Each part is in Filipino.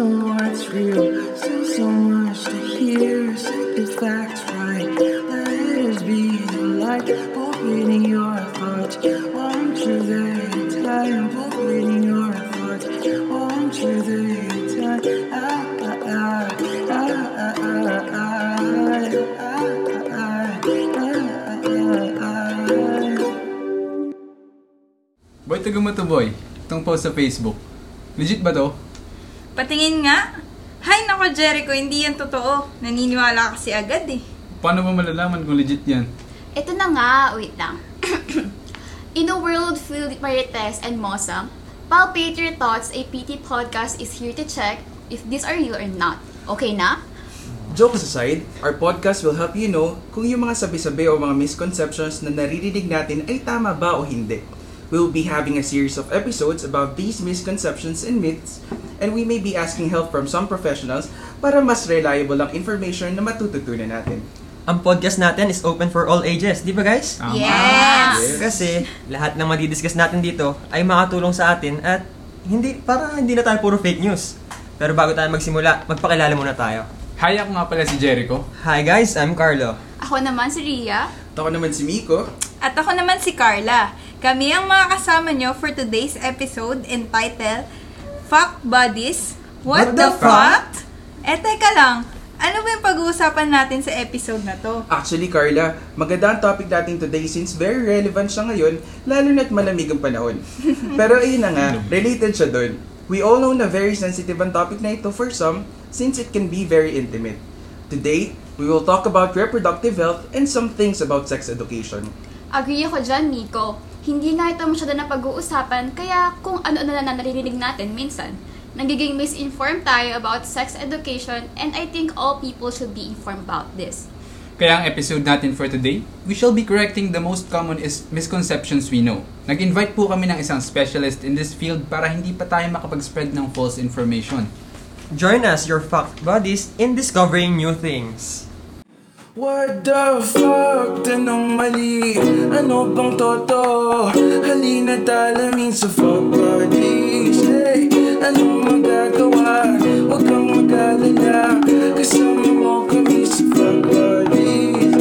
the Lord's real. Your heart. Ah, ah, ah, ah, ah, ah, ah, ah. Boy to Gumato Boy, itong post sa Facebook. Legit ba to? Patingin nga. Hay nako Jericho, hindi yan totoo. Naniniwala kasi agad eh. Paano mo malalaman kung legit yan? Ito na nga, wait lang. In a world filled with marites and mosang, palpate your thoughts, a PT podcast is here to check if these are real or not. Okay na? Jokes aside, our podcast will help you know kung yung mga sabi-sabi o mga misconceptions na naririnig natin ay tama ba o hindi. We will be having a series of episodes about these misconceptions and myths, and we may be asking help from some professionals para mas reliable ang information na matututunan natin. Ang podcast natin is open for all ages, di ba guys? Tama. Yes! Kasi lahat ng madidiscuss natin dito ay makatulong sa atin at hindi para hindi na tayo puro fake news. Pero bago tayo magsimula, magpakilala muna tayo. Hi, ako nga pala si Jericho. Hi guys, I'm Carlo. Ako naman si Ria. At ako naman si Miko. At ako naman si Carla. Kami ang mga kasama nyo for today's episode entitled Fuck Buddies? What, What the, the fuck? Eh, teka lang. Ano ba yung pag-uusapan natin sa episode na to? Actually, Carla, maganda ang topic natin today since very relevant siya ngayon, lalo na't malamig ang panahon. Pero ayun na nga, related siya dun. We all know na very sensitive ang topic na ito for some since it can be very intimate. Today, we will talk about reproductive health and some things about sex education. Agree ako dyan, Nico. Hindi nga ito masyado na pag-uusapan, kaya kung ano-ano na naririnig natin minsan. Nagiging misinformed tayo about sex education and I think all people should be informed about this. Kaya ang episode natin for today, we shall be correcting the most common is misconceptions we know. Nag-invite po kami ng isang specialist in this field para hindi pa tayo makapag-spread ng false information. Join us, your fuck buddies, in discovering new things. What the fuck? Tanong mali Ano bang totoo? Halina talamin sa fuck buddies Hey, anong magagawa? Huwag kang mag-alala Kasama mo kami sa fuck buddies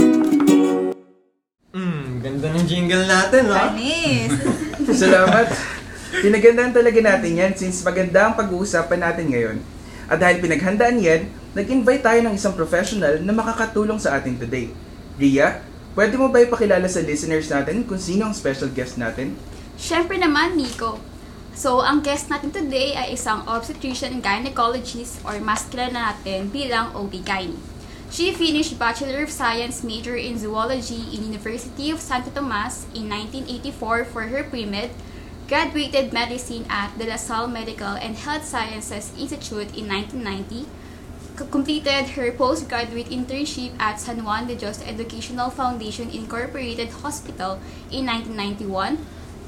Hmm, ganda ng jingle natin, ha? Panis! Salamat! Pinagandaan talaga natin yan since maganda ang pag-uusapan natin ngayon. At dahil pinaghandaan yan, nag-invite tayo ng isang professional na makakatulong sa atin today. Ria, pwede mo ba ipakilala sa listeners natin kung sino ang special guest natin? Siyempre naman, Nico. So, ang guest natin today ay isang obstetrician gynecologist or mas kilala natin bilang OB-GYN. She finished Bachelor of Science major in Zoology in University of Santo Tomas in 1984 for her pre-med, graduated medicine at De La Salle Medical and Health Sciences Institute in 1990, c- completed her postgraduate internship at San Juan de Dios Educational Foundation Incorporated Hospital in 1991,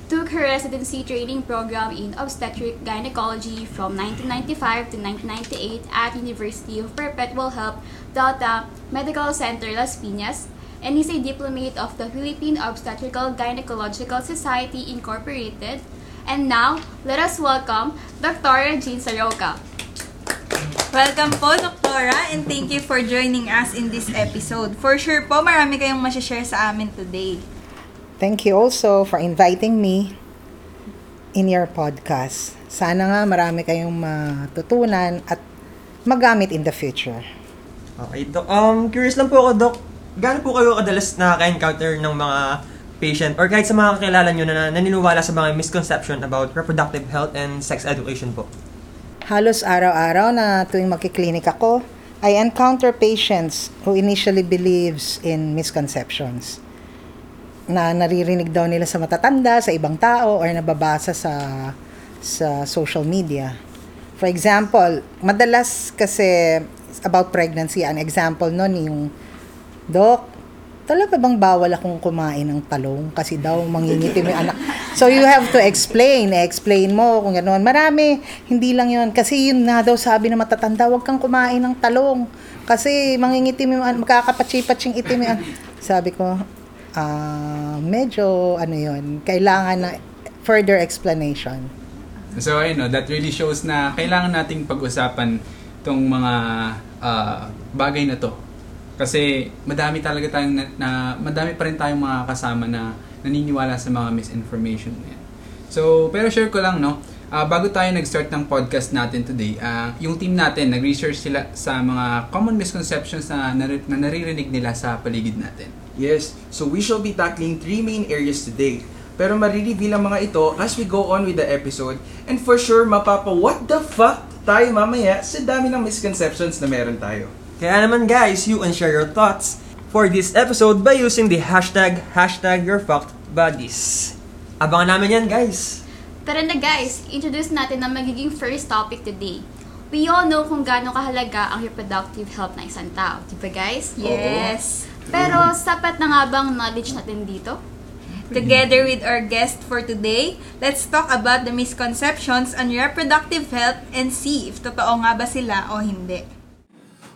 took her residency training program in obstetric gynecology from 1995 to 1998 at University of Perpetual Help Delta Medical Center Las Piñas, and is a diplomate of the Philippine Obstetrical Gynecological Society Incorporated. And now, let us welcome Dr. Jean Saroka. Welcome po, Doktora, and thank you for joining us in this episode. For sure po, marami kayong masashare sa amin today. Thank you also for inviting me in your podcast. Sana nga marami kayong matutunan at magamit in the future. Okay, Doc. Um, curious lang po ako, Doc. Gaano po kayo kadalas nakaka-encounter ng mga patient or kahit sa mga kakilala nyo na naniniwala sa mga misconception about reproductive health and sex education po? Halos araw-araw na tuwing magkiklinik ako, I encounter patients who initially believes in misconceptions na naririnig daw nila sa matatanda, sa ibang tao, or nababasa sa sa social media. For example, madalas kasi about pregnancy, an example nun yung, Dok, talaga bang bawal akong kumain ng talong kasi daw mangingitim yung anak. So you have to explain, explain mo kung gano'n. Marami, hindi lang yun. Kasi yun na daw sabi na matatanda, huwag kang kumain ng talong. Kasi mangingitim yung, an- makakapatsi-patsing itim yung, an-" sabi ko, ah, medyo, ano yun, kailangan na further explanation. So, ayun, no, that really shows na kailangan nating pag-usapan tong mga ah, bagay na to. Kasi madami talaga tayong na, na- madami pa rin tayong mga kasama na naniniwala sa mga misinformation na yan. So, pero share ko lang, no, ah, bago tayo nag-start ng podcast natin today, ah, yung team natin, nag-research sila sa mga common misconceptions na, nar- na naririnig nila sa paligid natin. Yes, so we shall be tackling three main areas today. Pero marireveal ang mga ito as we go on with the episode. And for sure, mapapa what the fuck tayo mamaya sa dami ng misconceptions na meron tayo. Kaya naman guys, you can share your thoughts for this episode by using the hashtag, hashtag your fucked buddies. Abangan namin yan guys. Tara na guys, introduce natin ang magiging first topic today. We all know kung gaano kahalaga ang reproductive health ng isang tao. Di ba guys? Yes. Pero sapat na nga bang knowledge natin dito? Together with our guest for today, let's talk about the misconceptions on reproductive health and see if totoo nga ba sila o hindi.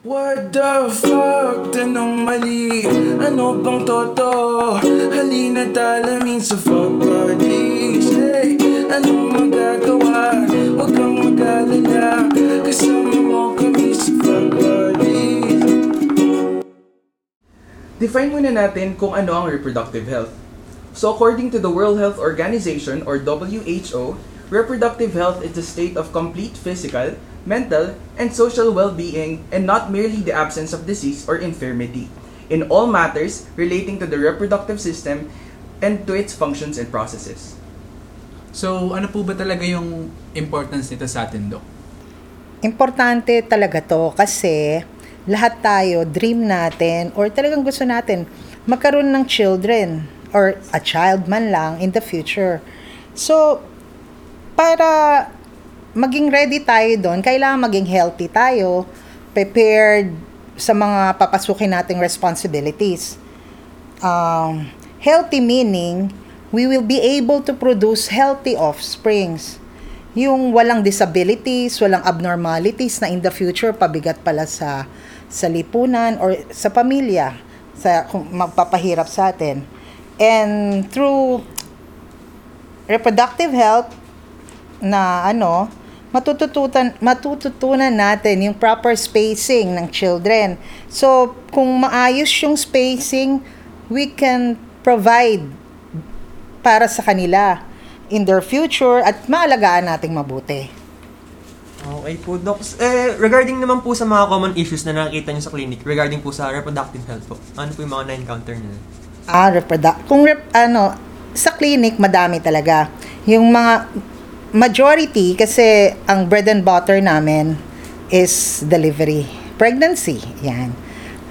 What the fuck? Tanong mali Ano bang totoo? Halina talamin sa fuck buddies Hey, anong magagawa? Huwag kang mag-alala Kasama mo kami sa fuck buddies Define muna natin kung ano ang reproductive health. So according to the World Health Organization or WHO, reproductive health is a state of complete physical, mental, and social well-being and not merely the absence of disease or infirmity in all matters relating to the reproductive system and to its functions and processes. So, ano po ba talaga yung importance nito sa atin, Dok? Importante talaga to kasi lahat tayo, dream natin, or talagang gusto natin magkaroon ng children or a child man lang in the future. So, para maging ready tayo doon, kailangan maging healthy tayo, prepared sa mga papasukin nating responsibilities. Um, healthy meaning, we will be able to produce healthy offsprings. Yung walang disabilities, walang abnormalities na in the future pabigat pala sa sa lipunan or sa pamilya, sa kung magpapahirap sa atin. And through reproductive health na ano, matututunan matututunan natin yung proper spacing ng children. So, kung maayos yung spacing, we can provide para sa kanila in their future at maalagaan nating mabuti. Okay po, Docs. Eh, regarding naman po sa mga common issues na nakikita nyo sa clinic, regarding po sa reproductive health po, ano po yung mga na-encounter nyo? Ah, reproduct. Kung rep, ano, sa clinic madami talaga. Yung mga majority kasi ang bread and butter namin is delivery, pregnancy. Yan.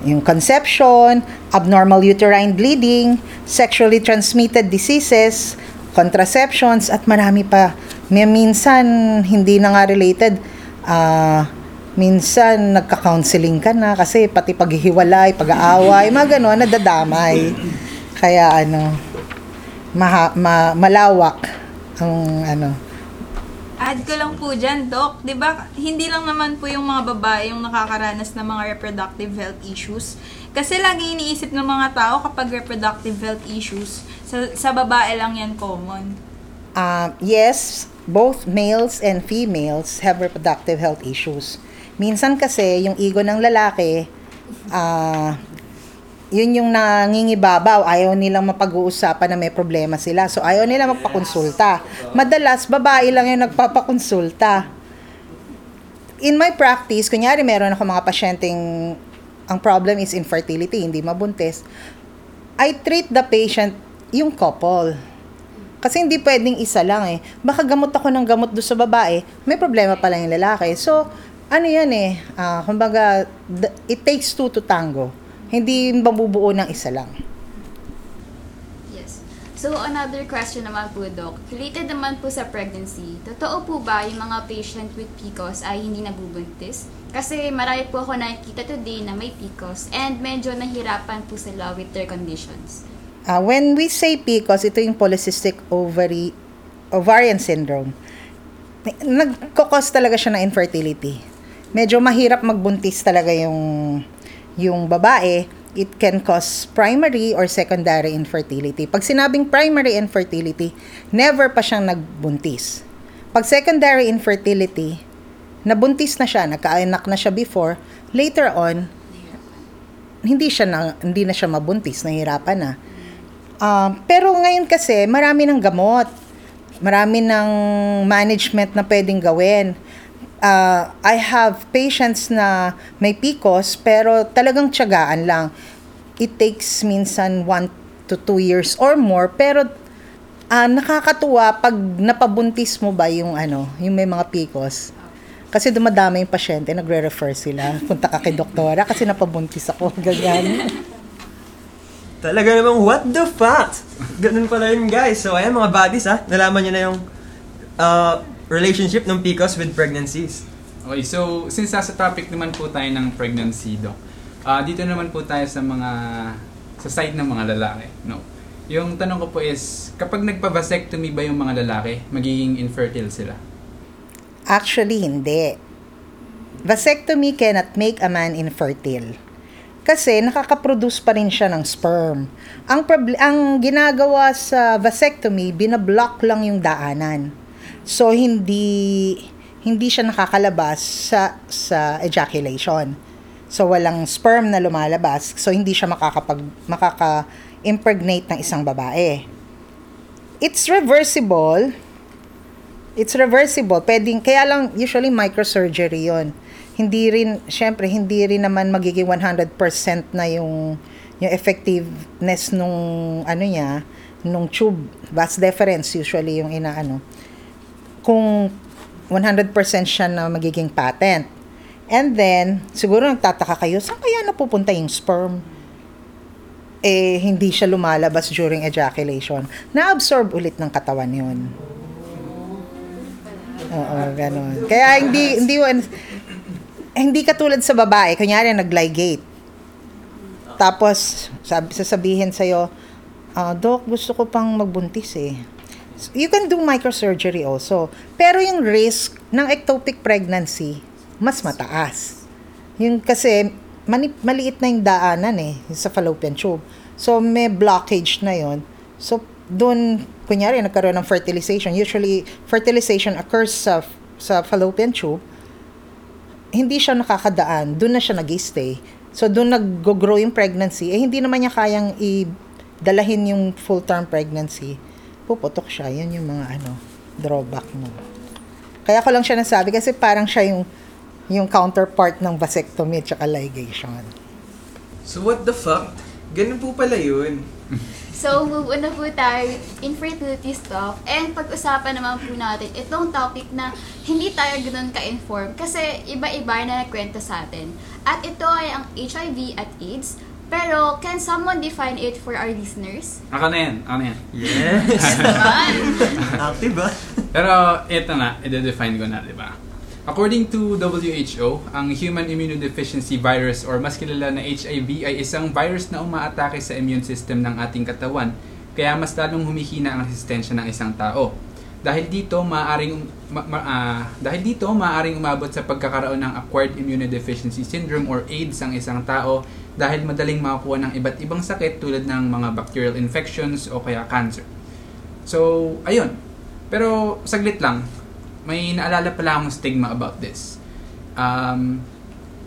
Yung conception, abnormal uterine bleeding, sexually transmitted diseases, contraceptions, at marami pa. May minsan, hindi na nga related. Ah, minsan, nagka-counseling ka na kasi pati paghihiwalay, pag-aaway, mga gano'n, nadadamay. Kaya ano, maha, ma, malawak ang ano. Add ko lang po dyan, Doc. ba hindi lang naman po yung mga babae yung nakakaranas ng mga reproductive health issues. Kasi lagi iniisip ng mga tao kapag reproductive health issues, sa, sa babae lang yan common. Uh, yes, both males and females have reproductive health issues. Minsan kasi, yung ego ng lalaki, ah, yun yung nangingibabaw. Ayaw nilang mapag-uusapan na may problema sila. So, ayaw nila magpakonsulta. Madalas, babae lang yung nagpapakonsulta. In my practice, kunyari meron ako mga pasyenteng ang problem is infertility, hindi mabuntis. I treat the patient yung couple. Kasi hindi pwedeng isa lang eh. Baka gamot ako ng gamot doon sa babae, may problema pala yung lalaki. So, ano yan eh, ah, kumbaga, it takes two to tango. Hindi mabubuo ng isa lang. Yes. So, another question naman po, Doc. Related naman po sa pregnancy, totoo po ba yung mga patient with PCOS ay hindi nabubuntis? Kasi marami po ako nakikita today na may PCOS and medyo nahirapan po sila with their conditions. Ah, when we say PCOS, ito yung polycystic ovary ovarian syndrome. Nagkokos talaga siya ng infertility. Medyo mahirap magbuntis talaga yung yung babae. It can cause primary or secondary infertility. Pag sinabing primary infertility, never pa siyang nagbuntis. Pag secondary infertility, nabuntis na siya, nagkaanak na siya before, later on, hindi siya na, hindi na siya mabuntis, nahihirapan na. Um, pero ngayon kasi, marami ng gamot. Marami ng management na pwedeng gawin. Uh, I have patients na may PCOS, pero talagang tiyagaan lang. It takes minsan 1 to 2 years or more, pero ah, nakakatuwa pag napabuntis mo ba yung ano, yung may mga PCOS. Kasi dumadami yung pasyente, nagre-refer sila. Punta ka kay doktora kasi napabuntis ako. Ganyan. Talaga namang what the fuck? Ganun pala yun guys. So ayan mga buddies ha, nalaman nyo na yung uh, relationship ng PCOS with pregnancies. Okay, so since nasa topic naman po tayo ng pregnancy, Doc, ah, dito naman po tayo sa mga, sa side ng mga lalaki, no? Yung tanong ko po is, kapag nagpa-vasectomy ba yung mga lalaki, magiging infertile sila? Actually, hindi. Vasectomy cannot make a man infertile. Kasi nakaka-produce pa rin siya ng sperm. Ang, proble- ang ginagawa sa vasectomy, binablock lang yung daanan. So, hindi hindi siya nakakalabas sa sa ejaculation. So, walang sperm na lumalabas. So, hindi siya makakapag, makaka-impregnate ng isang babae. It's reversible. It's reversible. Pwedeng, kaya lang, usually microsurgery yon hindi rin, syempre, hindi rin naman magiging 100% na yung, yung effectiveness nung, ano niya, nung tube. Vas deferens usually yung inaano. Kung 100% siya na magiging patent. And then, siguro nagtataka kayo, saan kaya napupunta yung sperm? Eh, hindi siya lumalabas during ejaculation. Na-absorb ulit ng katawan yun. Oo, ganun. Kaya hindi, hindi, hindi katulad sa babae, kunyari nag-ligate. Tapos, sabi, sasabihin sa'yo, ah, Doc, gusto ko pang magbuntis eh. You can do microsurgery also. Pero yung risk ng ectopic pregnancy, mas mataas. Yung kasi, mani, maliit na yung daanan eh, sa fallopian tube. So, may blockage na yon So, doon, kunyari, nagkaroon ng fertilization. Usually, fertilization occurs sa, sa fallopian tube hindi siya nakakadaan, doon na siya nag-stay. So, doon nag-grow yung pregnancy. Eh, hindi naman niya kayang i-dalahin yung full-term pregnancy. Puputok siya. Yan yung mga ano, drawback mo. Kaya ko lang siya nasabi kasi parang siya yung yung counterpart ng vasectomy at saka ligation. So what the fuck? Ganun po pala yun. So, move on na po tayo with infertility stuff. And pag-usapan naman po natin itong topic na hindi tayo ganun ka-inform kasi iba-iba na nakwento sa atin. At ito ay ang HIV at AIDS. Pero, can someone define it for our listeners? Ako na yan, ako na yan. Yes! Active ah. Pero ito na, i-define ko na, di ba? According to WHO, ang Human Immunodeficiency Virus or mas kilala na HIV ay isang virus na umaatake sa immune system ng ating katawan, kaya mas lalong humihina ang resistensya ng isang tao. Dahil dito, maaring ma, ma, ah, dahil dito maaring umabot sa pagkakaroon ng acquired immunodeficiency syndrome or AIDS ang isang tao dahil madaling makakuha ng iba't ibang sakit tulad ng mga bacterial infections o kaya cancer. So, ayun. Pero saglit lang, may naalala pala akong stigma about this. Um,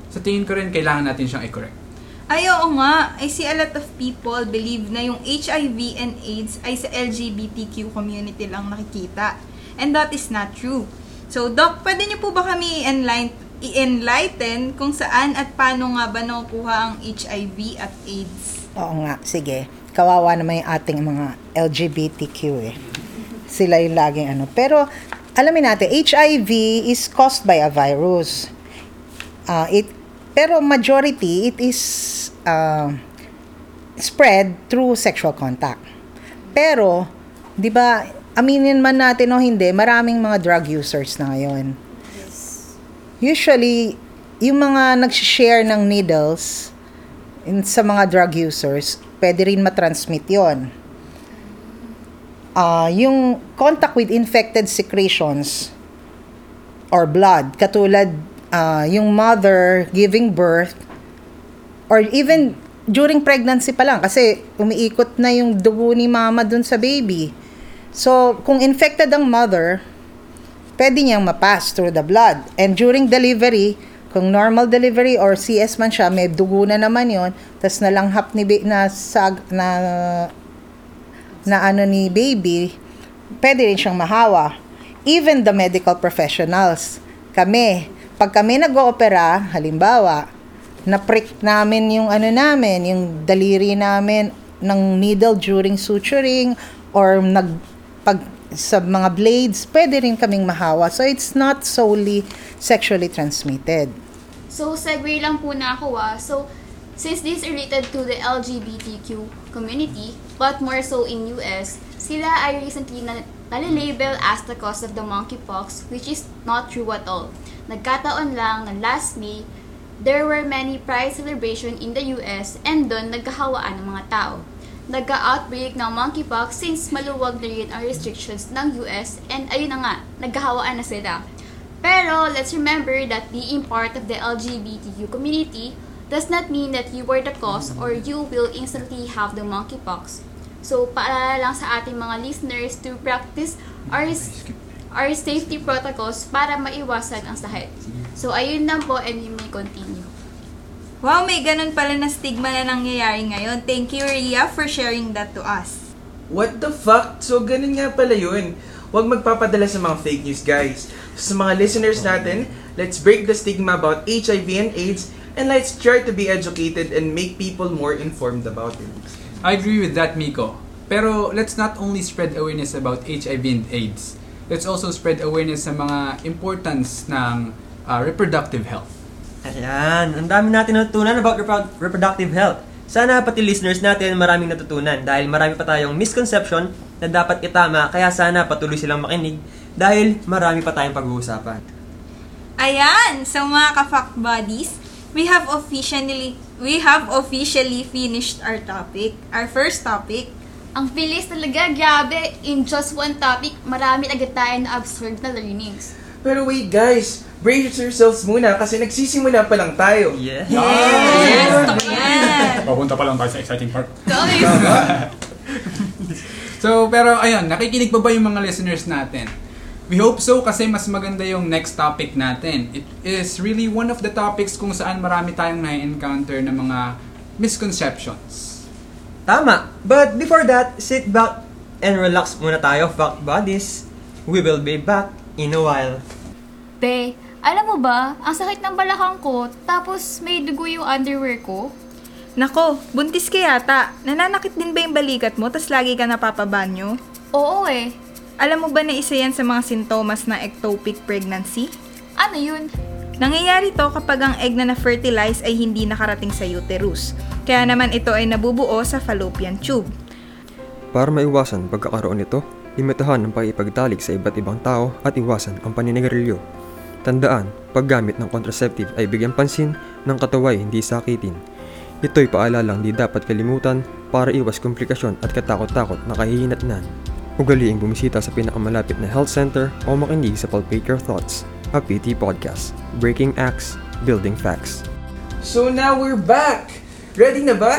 sa tingin ko rin, kailangan natin siyang i-correct. Ay, nga. I see a lot of people believe na yung HIV and AIDS ay sa LGBTQ community lang nakikita. And that is not true. So, Doc, pwede niyo po ba kami enlighten, i-enlighten kung saan at paano nga ba nakukuha ang HIV at AIDS? Oo nga, sige. Kawawa naman yung ating mga LGBTQ eh. Sila yung laging ano. Pero, alamin natin, HIV is caused by a virus. Uh, it, pero majority, it is uh, spread through sexual contact. Pero, di ba, aminin man natin o hindi, maraming mga drug users na ngayon. Usually, yung mga nag-share ng needles in, sa mga drug users, pwede rin matransmit yon uh, yung contact with infected secretions or blood, katulad uh, yung mother giving birth or even during pregnancy pa lang kasi umiikot na yung dugo ni mama dun sa baby. So, kung infected ang mother, pwede niyang mapass through the blood. And during delivery, kung normal delivery or CS man siya, may dugo na naman yon tas nalanghap ni ba- na sag na na ano ni baby, pwede rin siyang mahawa. Even the medical professionals, kami, pag kami nag-oopera, halimbawa, na-prick namin yung ano namin, yung daliri namin ng needle during suturing or nag pag sa mga blades, pwede rin kaming mahawa. So it's not solely sexually transmitted. So, segue lang po na ako ah. So, since this is related to the LGBTQ community, but more so in US, sila ay recently na nalilabel as the cause of the monkeypox, which is not true at all. Nagkataon lang na last May, there were many pride celebration in the US and doon nagkahawaan ng mga tao. Nagka-outbreak ng monkeypox since maluwag na rin ang restrictions ng US and ayun na nga, nagkahawaan na sila. Pero let's remember that being part of the LGBTQ community does not mean that you were the cause or you will instantly have the monkeypox. So, paalala lang sa ating mga listeners to practice our, our safety protocols para maiwasan ang sakit. So, ayun lang po and you may continue. Wow, may ganun pala na stigma na nangyayari ngayon. Thank you, Ria, for sharing that to us. What the fuck? So, ganun nga pala yun. Huwag magpapadala sa mga fake news, guys. Sa mga listeners natin, let's break the stigma about HIV and AIDS and let's try to be educated and make people more informed about it. I agree with that, Miko. Pero let's not only spread awareness about HIV and AIDS. Let's also spread awareness sa mga importance ng uh, reproductive health. Ayan, ang dami natin natutunan about repro- reproductive health. Sana pati listeners natin maraming natutunan dahil marami pa tayong misconception na dapat itama kaya sana patuloy silang makinig dahil marami pa tayong pag-uusapan. Ayan! So mga ka-fact buddies, we have officially we have officially finished our topic. Our first topic. Ang bilis talaga, grabe. In just one topic, marami agad tayo na absurd na learnings. Pero wait, guys. Brace yourselves muna kasi nagsisimula pa lang tayo. Yeah. Yes! Ayan! Papunta pa lang tayo sa exciting part. So, pero ayun, nakikinig pa ba yung mga listeners natin? We hope so kasi mas maganda yung next topic natin. It is really one of the topics kung saan marami tayong na-encounter ng mga misconceptions. Tama. But before that, sit back and relax muna tayo, fact buddies. We will be back in a while. Be, alam mo ba, ang sakit ng balakang ko, tapos may dugo yung underwear ko? Nako, buntis ka yata. Nananakit din ba yung balikat mo tas lagi ka napapabanyo? Oo eh. Alam mo ba na isa yan sa mga sintomas ng ectopic pregnancy? Ano yun? Nangyayari to kapag ang egg na na-fertilize ay hindi nakarating sa uterus. Kaya naman ito ay nabubuo sa fallopian tube. Para maiwasan pagkakaroon nito, limitahan ang pakipagtalik sa iba't ibang tao at iwasan ang paninigarilyo. Tandaan, paggamit ng contraceptive ay bigyan pansin ng kataway hindi sakitin. Ito'y paalalang di dapat kalimutan para iwas komplikasyon at katakot-takot na kahihinatnan. Ugaliing bumisita sa pinakamalapit na health center o makinig sa Palpate Your Thoughts, a PT podcast. Breaking acts, building facts. So now we're back! Ready na ba?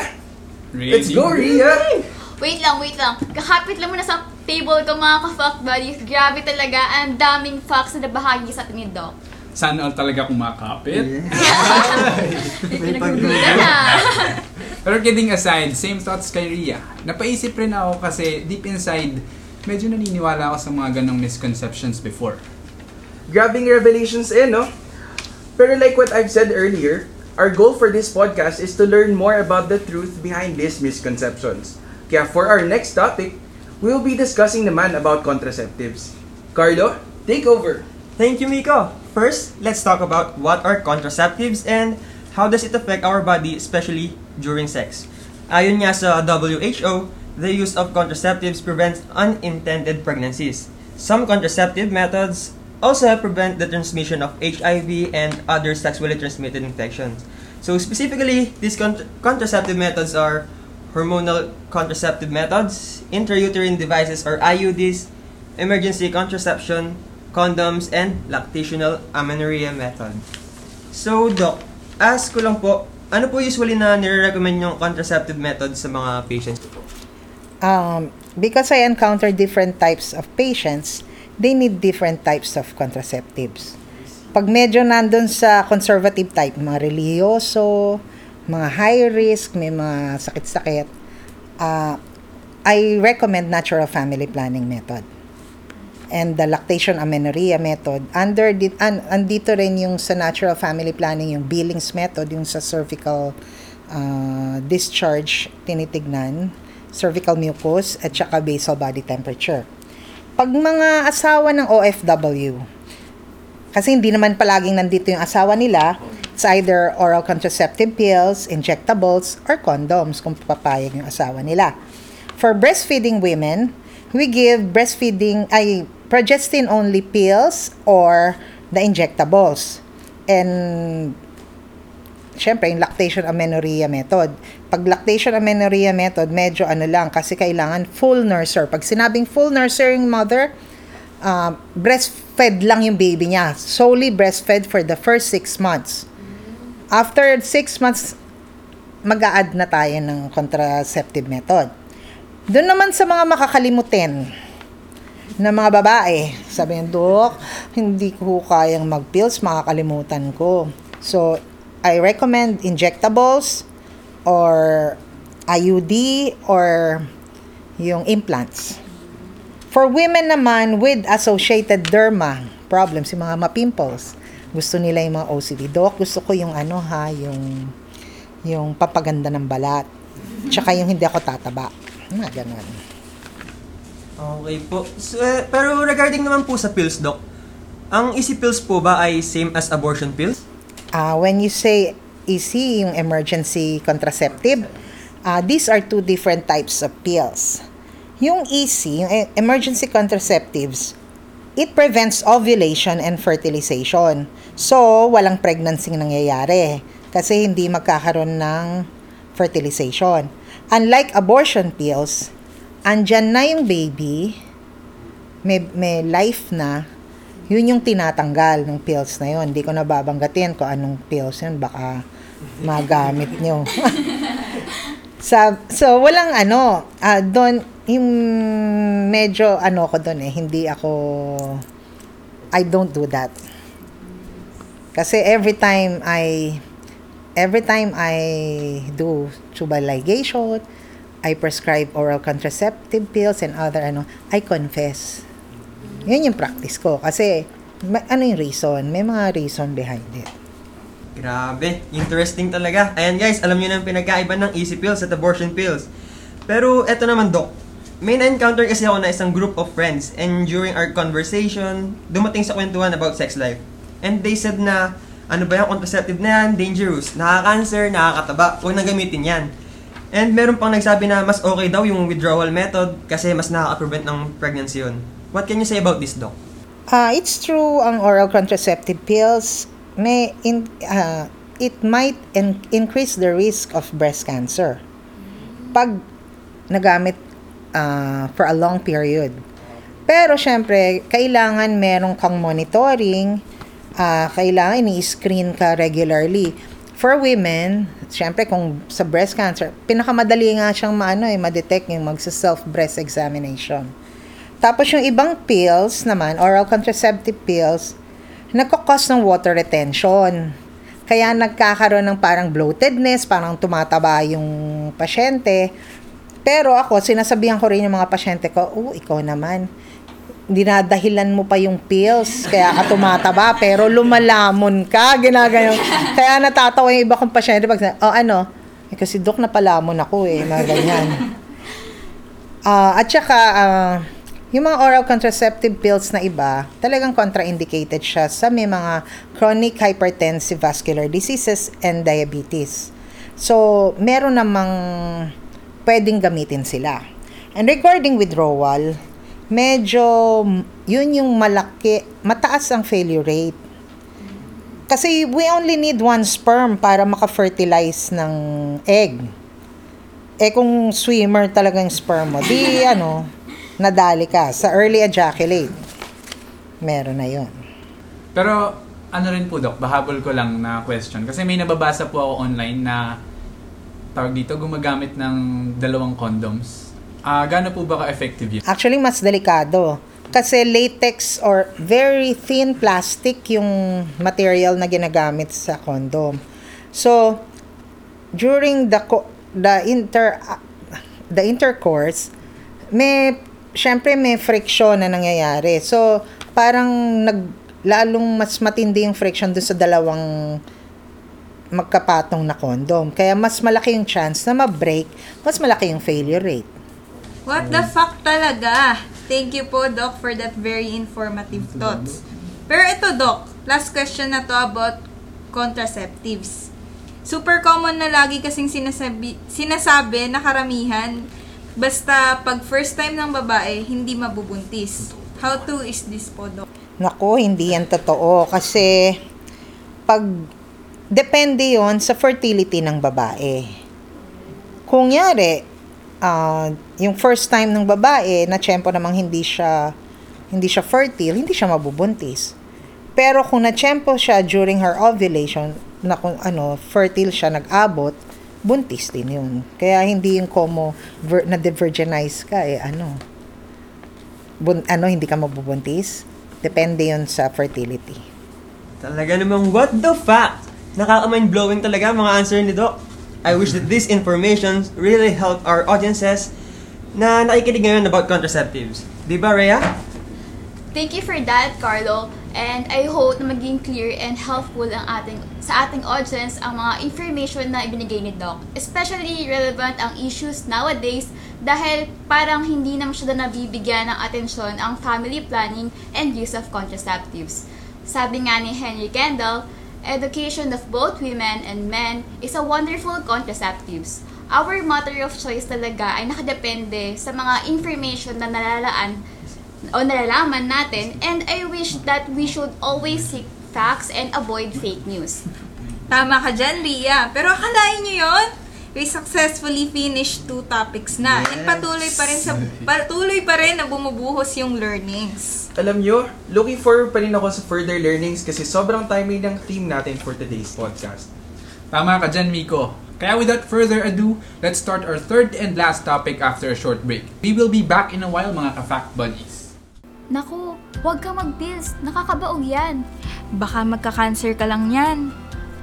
Let's Ready? go, Ria! Wait lang, wait lang. Kakapit lang muna sa table ko mga ka-fact buddies. Grabe talaga, ang daming facts na nabahagi sa atin ni Doc. Sana all talaga kumakapit. May pinagulutan na. Pero kidding aside, same thoughts kay Ria. Napaisip rin ako kasi deep inside, medyo naniniwala ako sa mga ganong misconceptions before. Grabbing revelations eh, no? Pero like what I've said earlier, our goal for this podcast is to learn more about the truth behind these misconceptions. Kaya for our next topic, we will be discussing naman about contraceptives. Carlo, take over! Thank you, Miko. First, let's talk about what are contraceptives and how does it affect our body, especially during sex. Ayon nga sa WHO, the use of contraceptives prevents unintended pregnancies. Some contraceptive methods also prevent the transmission of HIV and other sexually transmitted infections. So specifically, these con- contraceptive methods are hormonal contraceptive methods, intrauterine devices or IUDs, emergency contraception, condoms, and lactational amenorrhea method. So, Doc, ask ko lang po, ano po usually na nire-recommend yung contraceptive method sa mga patients? um, because I encounter different types of patients, they need different types of contraceptives. Pag medyo nandun sa conservative type, mga religyoso, mga high risk, may mga sakit-sakit, ah, I recommend natural family planning method. And the lactation amenorrhea method, under di, an, andito rin yung sa natural family planning, yung Billings method, yung sa cervical ah, discharge tinitignan, cervical mucus, at saka basal body temperature. Pag mga asawa ng OFW, kasi hindi naman palaging nandito yung asawa nila, it's either oral contraceptive pills, injectables, or condoms kung papayag yung asawa nila. For breastfeeding women, we give breastfeeding, ay, progestin-only pills or the injectables. And syempre, yung lactation amenorrhea method. Pag lactation amenorrhea method, medyo ano lang, kasi kailangan full nurser. Pag sinabing full nursing mother, uh, breastfed lang yung baby niya. Solely breastfed for the first six months. After six months, mag add na tayo ng contraceptive method. Doon naman sa mga makakalimutin na mga babae, sabi ng Dok, hindi ko kayang mag-pills, makakalimutan ko. So, I recommend injectables or IUD or yung implants. For women naman with associated derma problems, yung mga mapimples, gusto nila yung mga OCD. Dok, gusto ko yung ano ha, yung yung papaganda ng balat. Tsaka yung hindi ako tataba. Mga ganun. Okay po. So, eh, pero regarding naman po sa pills, Doc, ang easy pills po ba ay same as abortion pills? Uh, when you say EC, yung emergency contraceptive, uh, these are two different types of pills. Yung EC, yung e- emergency contraceptives, it prevents ovulation and fertilization. So, walang pregnancy nangyayari kasi hindi magkakaroon ng fertilization. Unlike abortion pills, andyan na yung baby, may, may life na, yun yung tinatanggal ng pills na yun. Hindi ko nababanggatin kung anong pills yun. Baka magamit nyo. Sa, so, walang ano, ah doon, yung medyo ano ko doon eh, hindi ako, I don't do that. Kasi every time I, every time I do tubal ligation, I prescribe oral contraceptive pills and other ano, I confess. Yun yung practice ko. Kasi, ma- ano yung reason? May mga reason behind it. Grabe, interesting talaga. Ayan guys, alam niyo na ang pinagkaiba ng easy pills at abortion pills. Pero eto naman, Doc. May na-encounter kasi ako na isang group of friends and during our conversation, dumating sa kwentuhan about sex life. And they said na, ano ba yung contraceptive na yan? Dangerous. Nakaka-cancer, nakakataba. Huwag na gamitin yan. And meron pang nagsabi na mas okay daw yung withdrawal method kasi mas nakaka-prevent ng pregnancy yun. What can you say about this, Doc? Ah, it's true ang oral contraceptive pills may in ah, it might in- increase the risk of breast cancer. Pag nagamit ah, for a long period. Pero syempre, kailangan meron kang monitoring, ah, kailangan i-screen ka regularly. For women, syempre kung sa breast cancer, pinakamadali nga siyang maano eh, ma-detect yung magsa-self breast examination. Tapos yung ibang pills naman, oral contraceptive pills, nagkakos ng water retention. Kaya nagkakaroon ng parang bloatedness, parang tumataba yung pasyente. Pero ako, sinasabihan ko rin yung mga pasyente ko, oh, ikaw naman, dinadahilan mo pa yung pills, kaya ka tumataba, pero lumalamon ka, ginagayon. Kaya natatawa yung iba kong pasyente pag oh ano, eh, kasi dok na palamon ako eh, mga ganyan. Ah, at saka, ah, yung mga oral contraceptive pills na iba, talagang contraindicated siya sa may mga chronic hypertensive vascular diseases and diabetes. So, meron namang pwedeng gamitin sila. And regarding withdrawal, medyo yun yung malaki, mataas ang failure rate. Kasi we only need one sperm para maka-fertilize ng egg. Eh kung swimmer talaga yung sperm mo, di ano, nadali ka sa early ejaculate. Meron na yun. Pero ano rin po, Doc, bahabol ko lang na question. Kasi may nababasa po ako online na tawag dito, gumagamit ng dalawang condoms. Ah, gaano po ba ka-effective yun? Actually, mas delikado. kasi latex or very thin plastic yung material na ginagamit sa condom. So, during the co- the inter the intercourse, may syempre may friction na nangyayari. So, parang nag lalong mas matindi yung friction doon sa dalawang magkapatong na condom. Kaya mas malaki yung chance na ma-break, mas malaki yung failure rate. What the fuck talaga? Thank you po, Doc, for that very informative thoughts. Pero ito, Doc, last question na to about contraceptives. Super common na lagi kasing sinasabi, sinasabi na karamihan, basta pag first time ng babae, hindi mabubuntis. How to is this po, Doc? Nako, hindi yan totoo. Kasi, pag, depende yon sa fertility ng babae. Kung yari, ah, yung first time ng babae, na tiyempo namang hindi siya, hindi siya fertile, hindi siya mabubuntis. Pero kung na-tiyempo siya during her ovulation, na kung ano, fertile siya, nag-abot, buntis din yun. Kaya hindi yung como vir- na-virginize ka, eh, ano, bun- ano, hindi ka mabubuntis. Depende yun sa fertility. Talaga namang what the fuck? Nakaka-mind-blowing talaga mga answer ni Doc. I wish that this information really help our audiences na nakikinig ngayon about contraceptives. Di ba, Rhea? Thank you for that, Carlo. And I hope na maging clear and helpful ang ating sa ating audience ang mga information na ibinigay ni Doc. Especially relevant ang issues nowadays dahil parang hindi na masyado nabibigyan ng atensyon ang family planning and use of contraceptives. Sabi nga ni Henry Kendall, education of both women and men is a wonderful contraceptives. Our matter of choice talaga ay nakadepende sa mga information na nalalaan o nalalaman natin and I wish that we should always seek facts and avoid fake news. Tama ka dyan, Ria. Pero akalain nyo yun? We successfully finished two topics na. And patuloy pa rin sa patuloy pa rin na bumubuhos yung learnings. Alam nyo, looking forward pa rin ako sa further learnings kasi sobrang timely ng theme natin for today's podcast. Tama ka dyan, Miko. Kaya without further ado, let's start our third and last topic after a short break. We will be back in a while, mga ka-fact buddies. Naku, huwag ka mag-pills. Nakakabaog yan. Baka magka-cancer ka lang yan.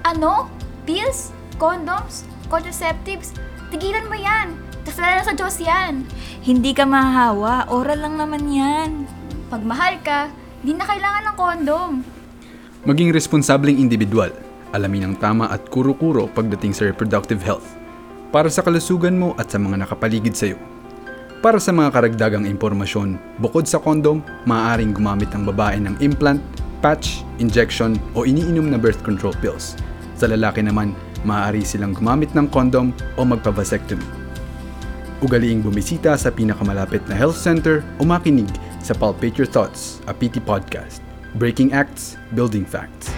Ano? Pills? Condoms? Contraceptives? Tigilan mo yan. Kasalanan sa Diyos yan. Hindi ka mahahawa. Oral lang naman yan. Pag mahal ka, di na kailangan ng kondom. Maging responsableng individual. Alamin ang tama at kuro-kuro pagdating sa reproductive health. Para sa kalusugan mo at sa mga nakapaligid sa iyo. Para sa mga karagdagang impormasyon, bukod sa kondom, maaaring gumamit ang babae ng implant, patch, injection o iniinom na birth control pills. Sa lalaki naman, maaari silang gumamit ng kondom o magpa-vasectomy. Ugaliing bumisita sa pinakamalapit na health center o makinig sa Palpate Your Thoughts, a PT podcast. Breaking Acts, Building Facts.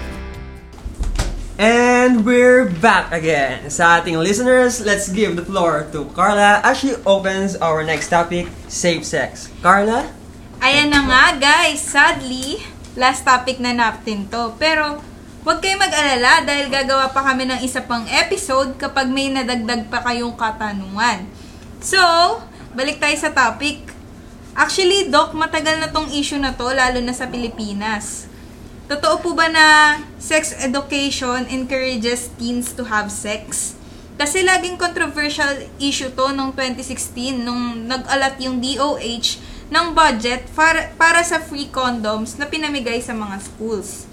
And we're back again. Sa ating listeners, let's give the floor to Carla as she opens our next topic, safe sex. Carla? Ayan na nga guys, sadly, last topic na natin to. Pero, huwag kayo mag-alala dahil gagawa pa kami ng isa pang episode kapag may nadagdag pa kayong katanungan. So, balik tayo sa topic. Actually, Doc, matagal na tong issue na to, lalo na sa Pilipinas. Totoo po ba na sex education encourages teens to have sex? Kasi laging controversial issue to noong 2016 nung nag-alat yung DOH ng budget para, para sa free condoms na pinamigay sa mga schools.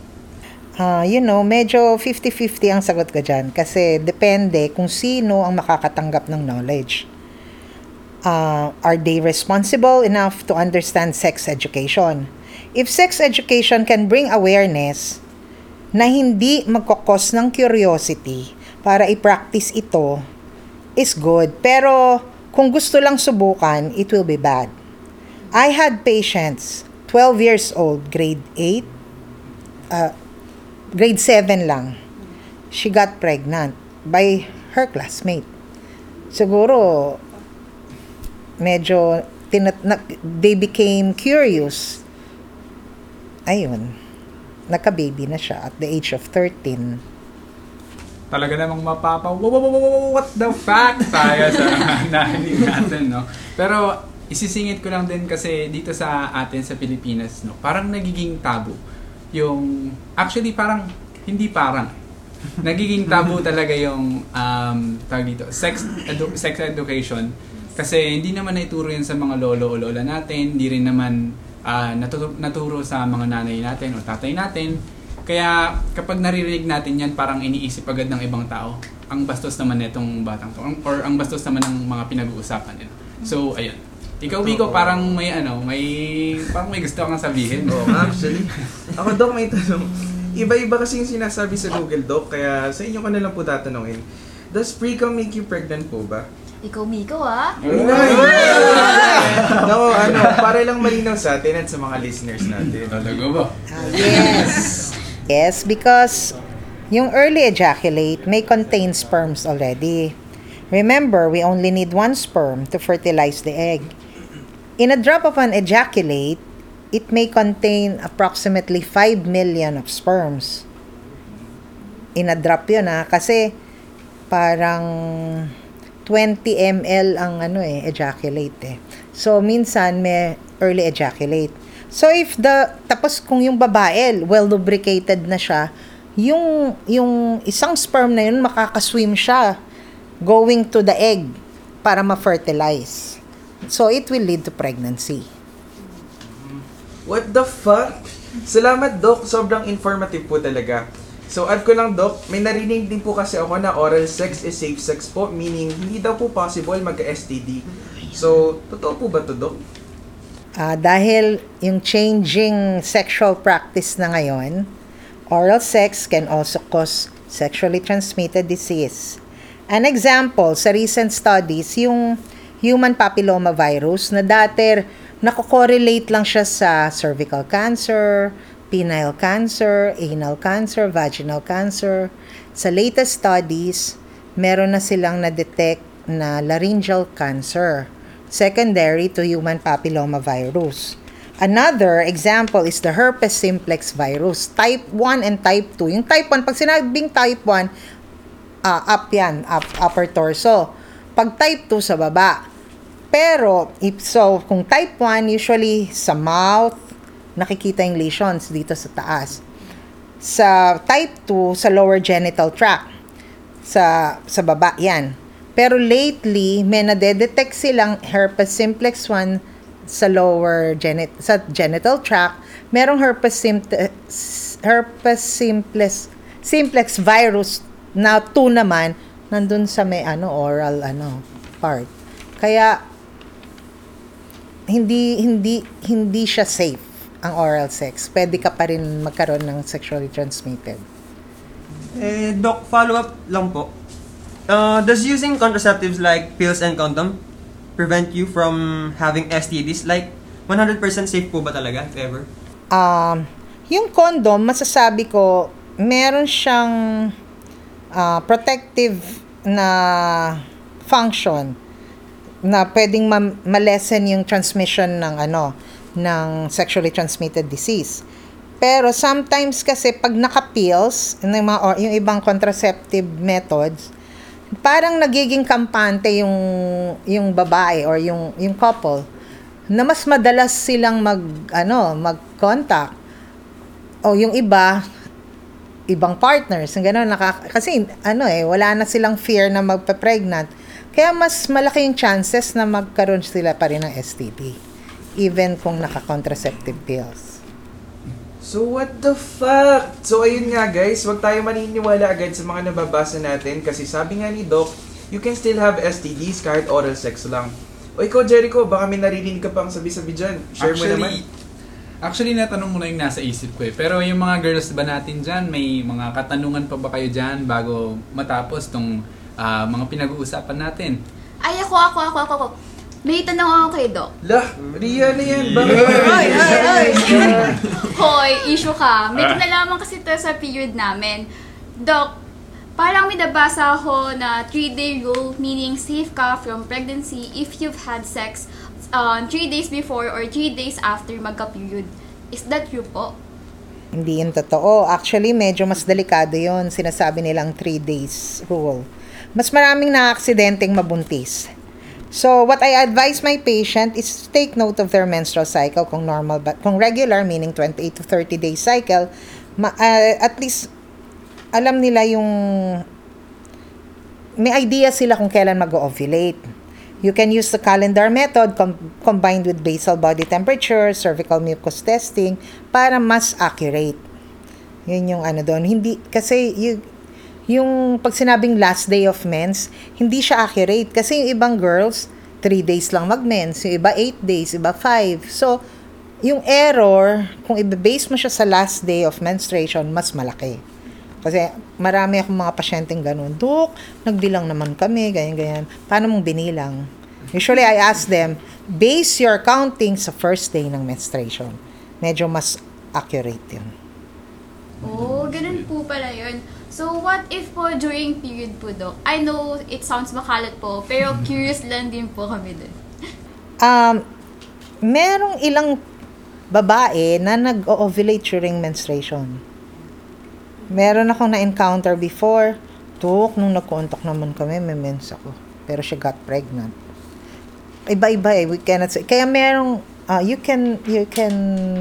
Ah, you know, medyo 50-50 ang sagot ko dyan. Kasi depende kung sino ang makakatanggap ng knowledge. Ah, are they responsible enough to understand sex education? If sex education can bring awareness na hindi magkakos ng curiosity para i-practice ito, is good. Pero kung gusto lang subukan, it will be bad. I had patients, 12 years old, grade 8, uh, grade 7 lang. She got pregnant by her classmate. Siguro, medyo, tinat- na- they became curious. Ayun. Nagka-baby na siya at the age of 13. Talaga namang mapapa, what the fact tayo sa narinig natin, no? Pero, isisingit ko lang din kasi dito sa atin sa Pilipinas, no, parang nagiging tabu. Yung, actually parang, hindi parang, nagiging tabu talaga yung, um, tawag dito, sex, edu- sex education. Kasi hindi naman naituro yan sa mga lolo o lola natin, hindi rin naman ah, naturo, naturo sa mga nanay natin o tatay natin. Kaya kapag naririnig natin yan, parang iniisip agad ng ibang tao. Ang bastos naman nitong batang to. Or ang bastos naman ng mga pinag-uusapan nila. So, ayun. Ikaw, Vico, parang may ano, may parang may gusto kang sabihin. Oo, actually. Ako, Doc, may tanong. Iba-iba kasi yung sinasabi sa Google Doc, kaya sa inyo ko na lang po tatanungin. Does pre-com make you pregnant po ba? Ikaw, Miko, ah. Nako, ano, para lang malinaw sa atin at sa mga listeners natin. Talaga ba? Ah, yes. yes, because yung early ejaculate may contain sperms already. Remember, we only need one sperm to fertilize the egg. In a drop of an ejaculate, it may contain approximately 5 million of sperms. In a drop yun ah, kasi parang 20 ml ang ano eh, ejaculate eh. So, minsan may early ejaculate. So, if the, tapos kung yung babae, well lubricated na siya, yung, yung isang sperm na yun, makakaswim siya going to the egg para ma-fertilize. So, it will lead to pregnancy. What the fuck? Salamat, Doc. Sobrang informative po talaga. So, add ko lang, Doc, may narinig din po kasi ako na oral sex is safe sex po, meaning hindi daw po possible magka-STD. So, totoo po ba to, Doc? Ah, dahil yung changing sexual practice na ngayon, oral sex can also cause sexually transmitted disease. An example, sa recent studies, yung human papilloma virus na dati nako-correlate lang siya sa cervical cancer, penile cancer, anal cancer, vaginal cancer. Sa latest studies, meron na silang na-detect na laryngeal cancer secondary to human papilloma virus. Another example is the herpes simplex virus, type 1 and type 2. Yung type 1, pag sinabing type 1, ah, up yan, up, upper torso. Pag type 2, sa baba. Pero, if so, kung type 1, usually sa mouth, nakikita yung lesions dito sa taas. Sa type 2, sa lower genital tract. Sa, sa baba, yan. Pero lately, may nadedetect silang herpes simplex 1 sa lower genit sa genital tract. Merong herpes simplex herpes simplex simplex virus na 2 naman nandun sa may ano oral ano part. Kaya hindi hindi hindi siya safe ang oral sex. Pwede ka pa rin magkaroon ng sexually transmitted. Eh, Doc, follow-up lang po. Uh, does using contraceptives like pills and condom prevent you from having STDs? Like, 100% safe po ba talaga, if ever? Um, yung condom, masasabi ko, meron siyang ah, protective na function na pwedeng ma- malesen yung transmission ng ano ng sexually transmitted disease. Pero sometimes kasi pag naka-pills, yung, mga, or yung ibang contraceptive methods, parang nagiging kampante yung yung babae or yung yung couple na mas madalas silang mag ano mag-contact o yung iba ibang partners gano'n naka, kasi ano eh wala na silang fear na magpa-pregnant kaya mas malaki yung chances na magkaroon sila pa rin ng STD even kung naka-contraceptive pills So what the fuck? So ayun nga guys, wag tayo maniniwala agad sa mga nababasa natin kasi sabi nga ni Doc, you can still have STDs kahit oral sex lang. O ikaw Jericho, baka may narinig ka pang sabi-sabi dyan. Share mo naman. Actually, natanong mo na yung nasa isip ko eh. Pero yung mga girls ba natin dyan, may mga katanungan pa ba kayo dyan bago matapos tong ah, mga pinag-uusapan natin? Ay, ako, ako, ako, ako, ako. May tanong ako kay Doc. Lah, Ria na yan. Bakit? ay, ay, ay. Hoy, issue ka. May kinalaman kasi ito sa period namin. Doc, parang may nabasa ako na 3-day rule, meaning safe ka from pregnancy if you've had sex 3 days before or 3 days after magka-period. Is that true po? Hindi yun totoo. Actually, medyo mas delikado yon Sinasabi nilang 3 days rule. Mas maraming na-aksidenteng mabuntis. So, what I advise my patient is to take note of their menstrual cycle kung normal ba, kung regular meaning 28 to 30 day cycle, ma, uh, at least alam nila yung may idea sila kung kailan mag-ovulate. You can use the calendar method com- combined with basal body temperature, cervical mucus testing para mas accurate. Yun yung ano doon. Hindi, kasi you, yung pag sinabing last day of mens, hindi siya accurate. Kasi yung ibang girls, 3 days lang mag-mens. Yung iba 8 days, iba 5. So, yung error, kung i-base mo siya sa last day of menstruation, mas malaki. Kasi marami akong mga pasyenteng ganun. Dok, nagbilang naman kami, ganyan-ganyan. Paano mong binilang? Usually, I ask them, base your counting sa first day ng menstruation. Medyo mas accurate yun. Oh, ganun po pala yun. So, what if po during period po, Dok? I know it sounds makalat po, pero curious lang din po kami dun. Um, merong ilang babae na nag-ovulate during menstruation. Meron akong na-encounter before. Tuk, nung nag-contact naman kami, may mens ako. Pero she got pregnant. Iba-iba eh, we cannot say. Kaya merong, uh, you can, you can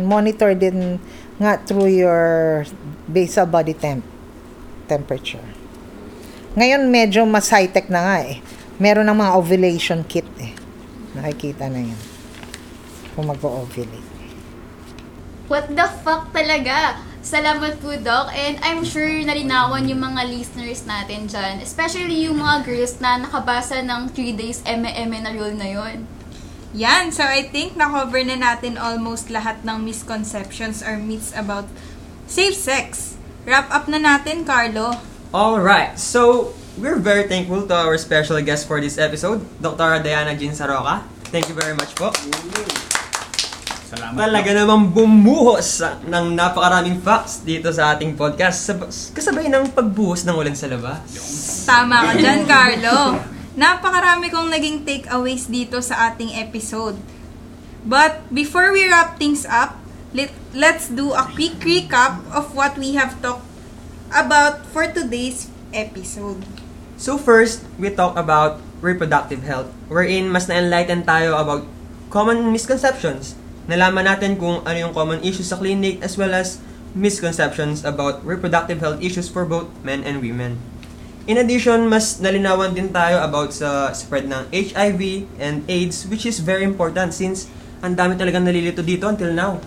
monitor din nga through your basal body temp temperature. Ngayon, medyo mas high-tech na nga eh. Meron ng mga ovulation kit eh. Nakikita na yun. Kung mag-ovulate. What the fuck talaga? Salamat po, Doc. And I'm sure nalinawan yung mga listeners natin dyan. Especially yung mga girls na nakabasa ng 3 days eme-eme na rule na yon. Yan, so I think na-cover na natin almost lahat ng misconceptions or myths about safe sex. Wrap up na natin, Carlo. Alright, so we're very thankful to our special guest for this episode, Dr. Diana Jean Saroca. Thank you very much po. Salamat. Talaga namang bumuhos sa- ng napakaraming facts dito sa ating podcast. Sab- kasabay ng pagbuhos ng ulan sa labas. Tama ka dyan, Carlo. Napakarami kong naging takeaways dito sa ating episode. But before we wrap things up, let, let's do a quick recap of what we have talked about for today's episode. So first, we talk about reproductive health, wherein mas na-enlighten tayo about common misconceptions. Nalaman natin kung ano yung common issues sa clinic as well as misconceptions about reproductive health issues for both men and women. In addition, mas nalinawan din tayo about sa spread ng HIV and AIDS which is very important since ang dami talagang nalilito dito until now.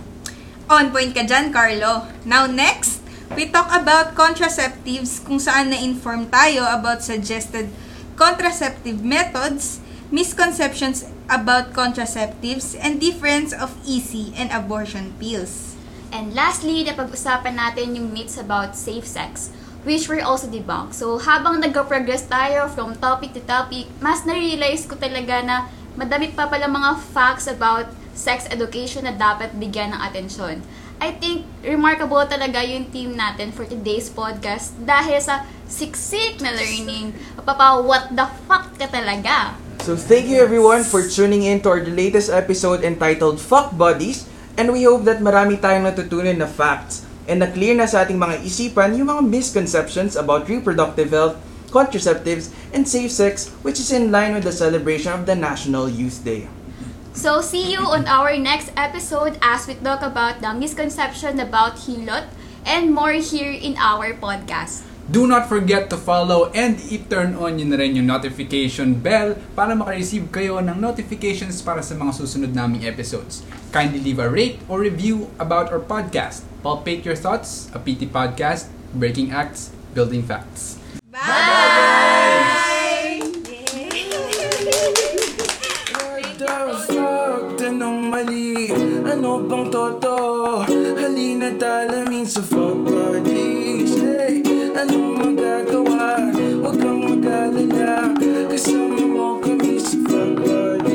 On point ka dyan, Carlo. Now next, we talk about contraceptives kung saan na-inform tayo about suggested contraceptive methods, misconceptions about contraceptives, and difference of EC and abortion pills. And lastly, napag-usapan natin yung myths about safe sex, which were also debunked. So, habang nag-progress tayo from topic to topic, mas na-realize ko talaga na madami pa pala mga facts about sex education na dapat bigyan ng atensyon. I think remarkable talaga yung team natin for today's podcast dahil sa siksik na learning. Papa, what the fuck ka talaga? So thank you everyone for tuning in to our latest episode entitled Fuck Buddies and we hope that marami tayong natutunan na facts and na clear na sa ating mga isipan yung mga misconceptions about reproductive health, contraceptives, and safe sex which is in line with the celebration of the National Youth Day. So, see you on our next episode as we talk about the misconception about hilot and more here in our podcast. Do not forget to follow and i-turn on yun na rin yung notification bell para makareceive kayo ng notifications para sa mga susunod naming episodes. Kindly leave a rate or review about our podcast. Palpate your thoughts, a PT podcast, breaking acts, building facts. Tanong mali Ano bang toto? Halina talamin sa fuck buddies Hey, Anong magagawa? Huwag kang mag-alala Kasama mo kami sa frontline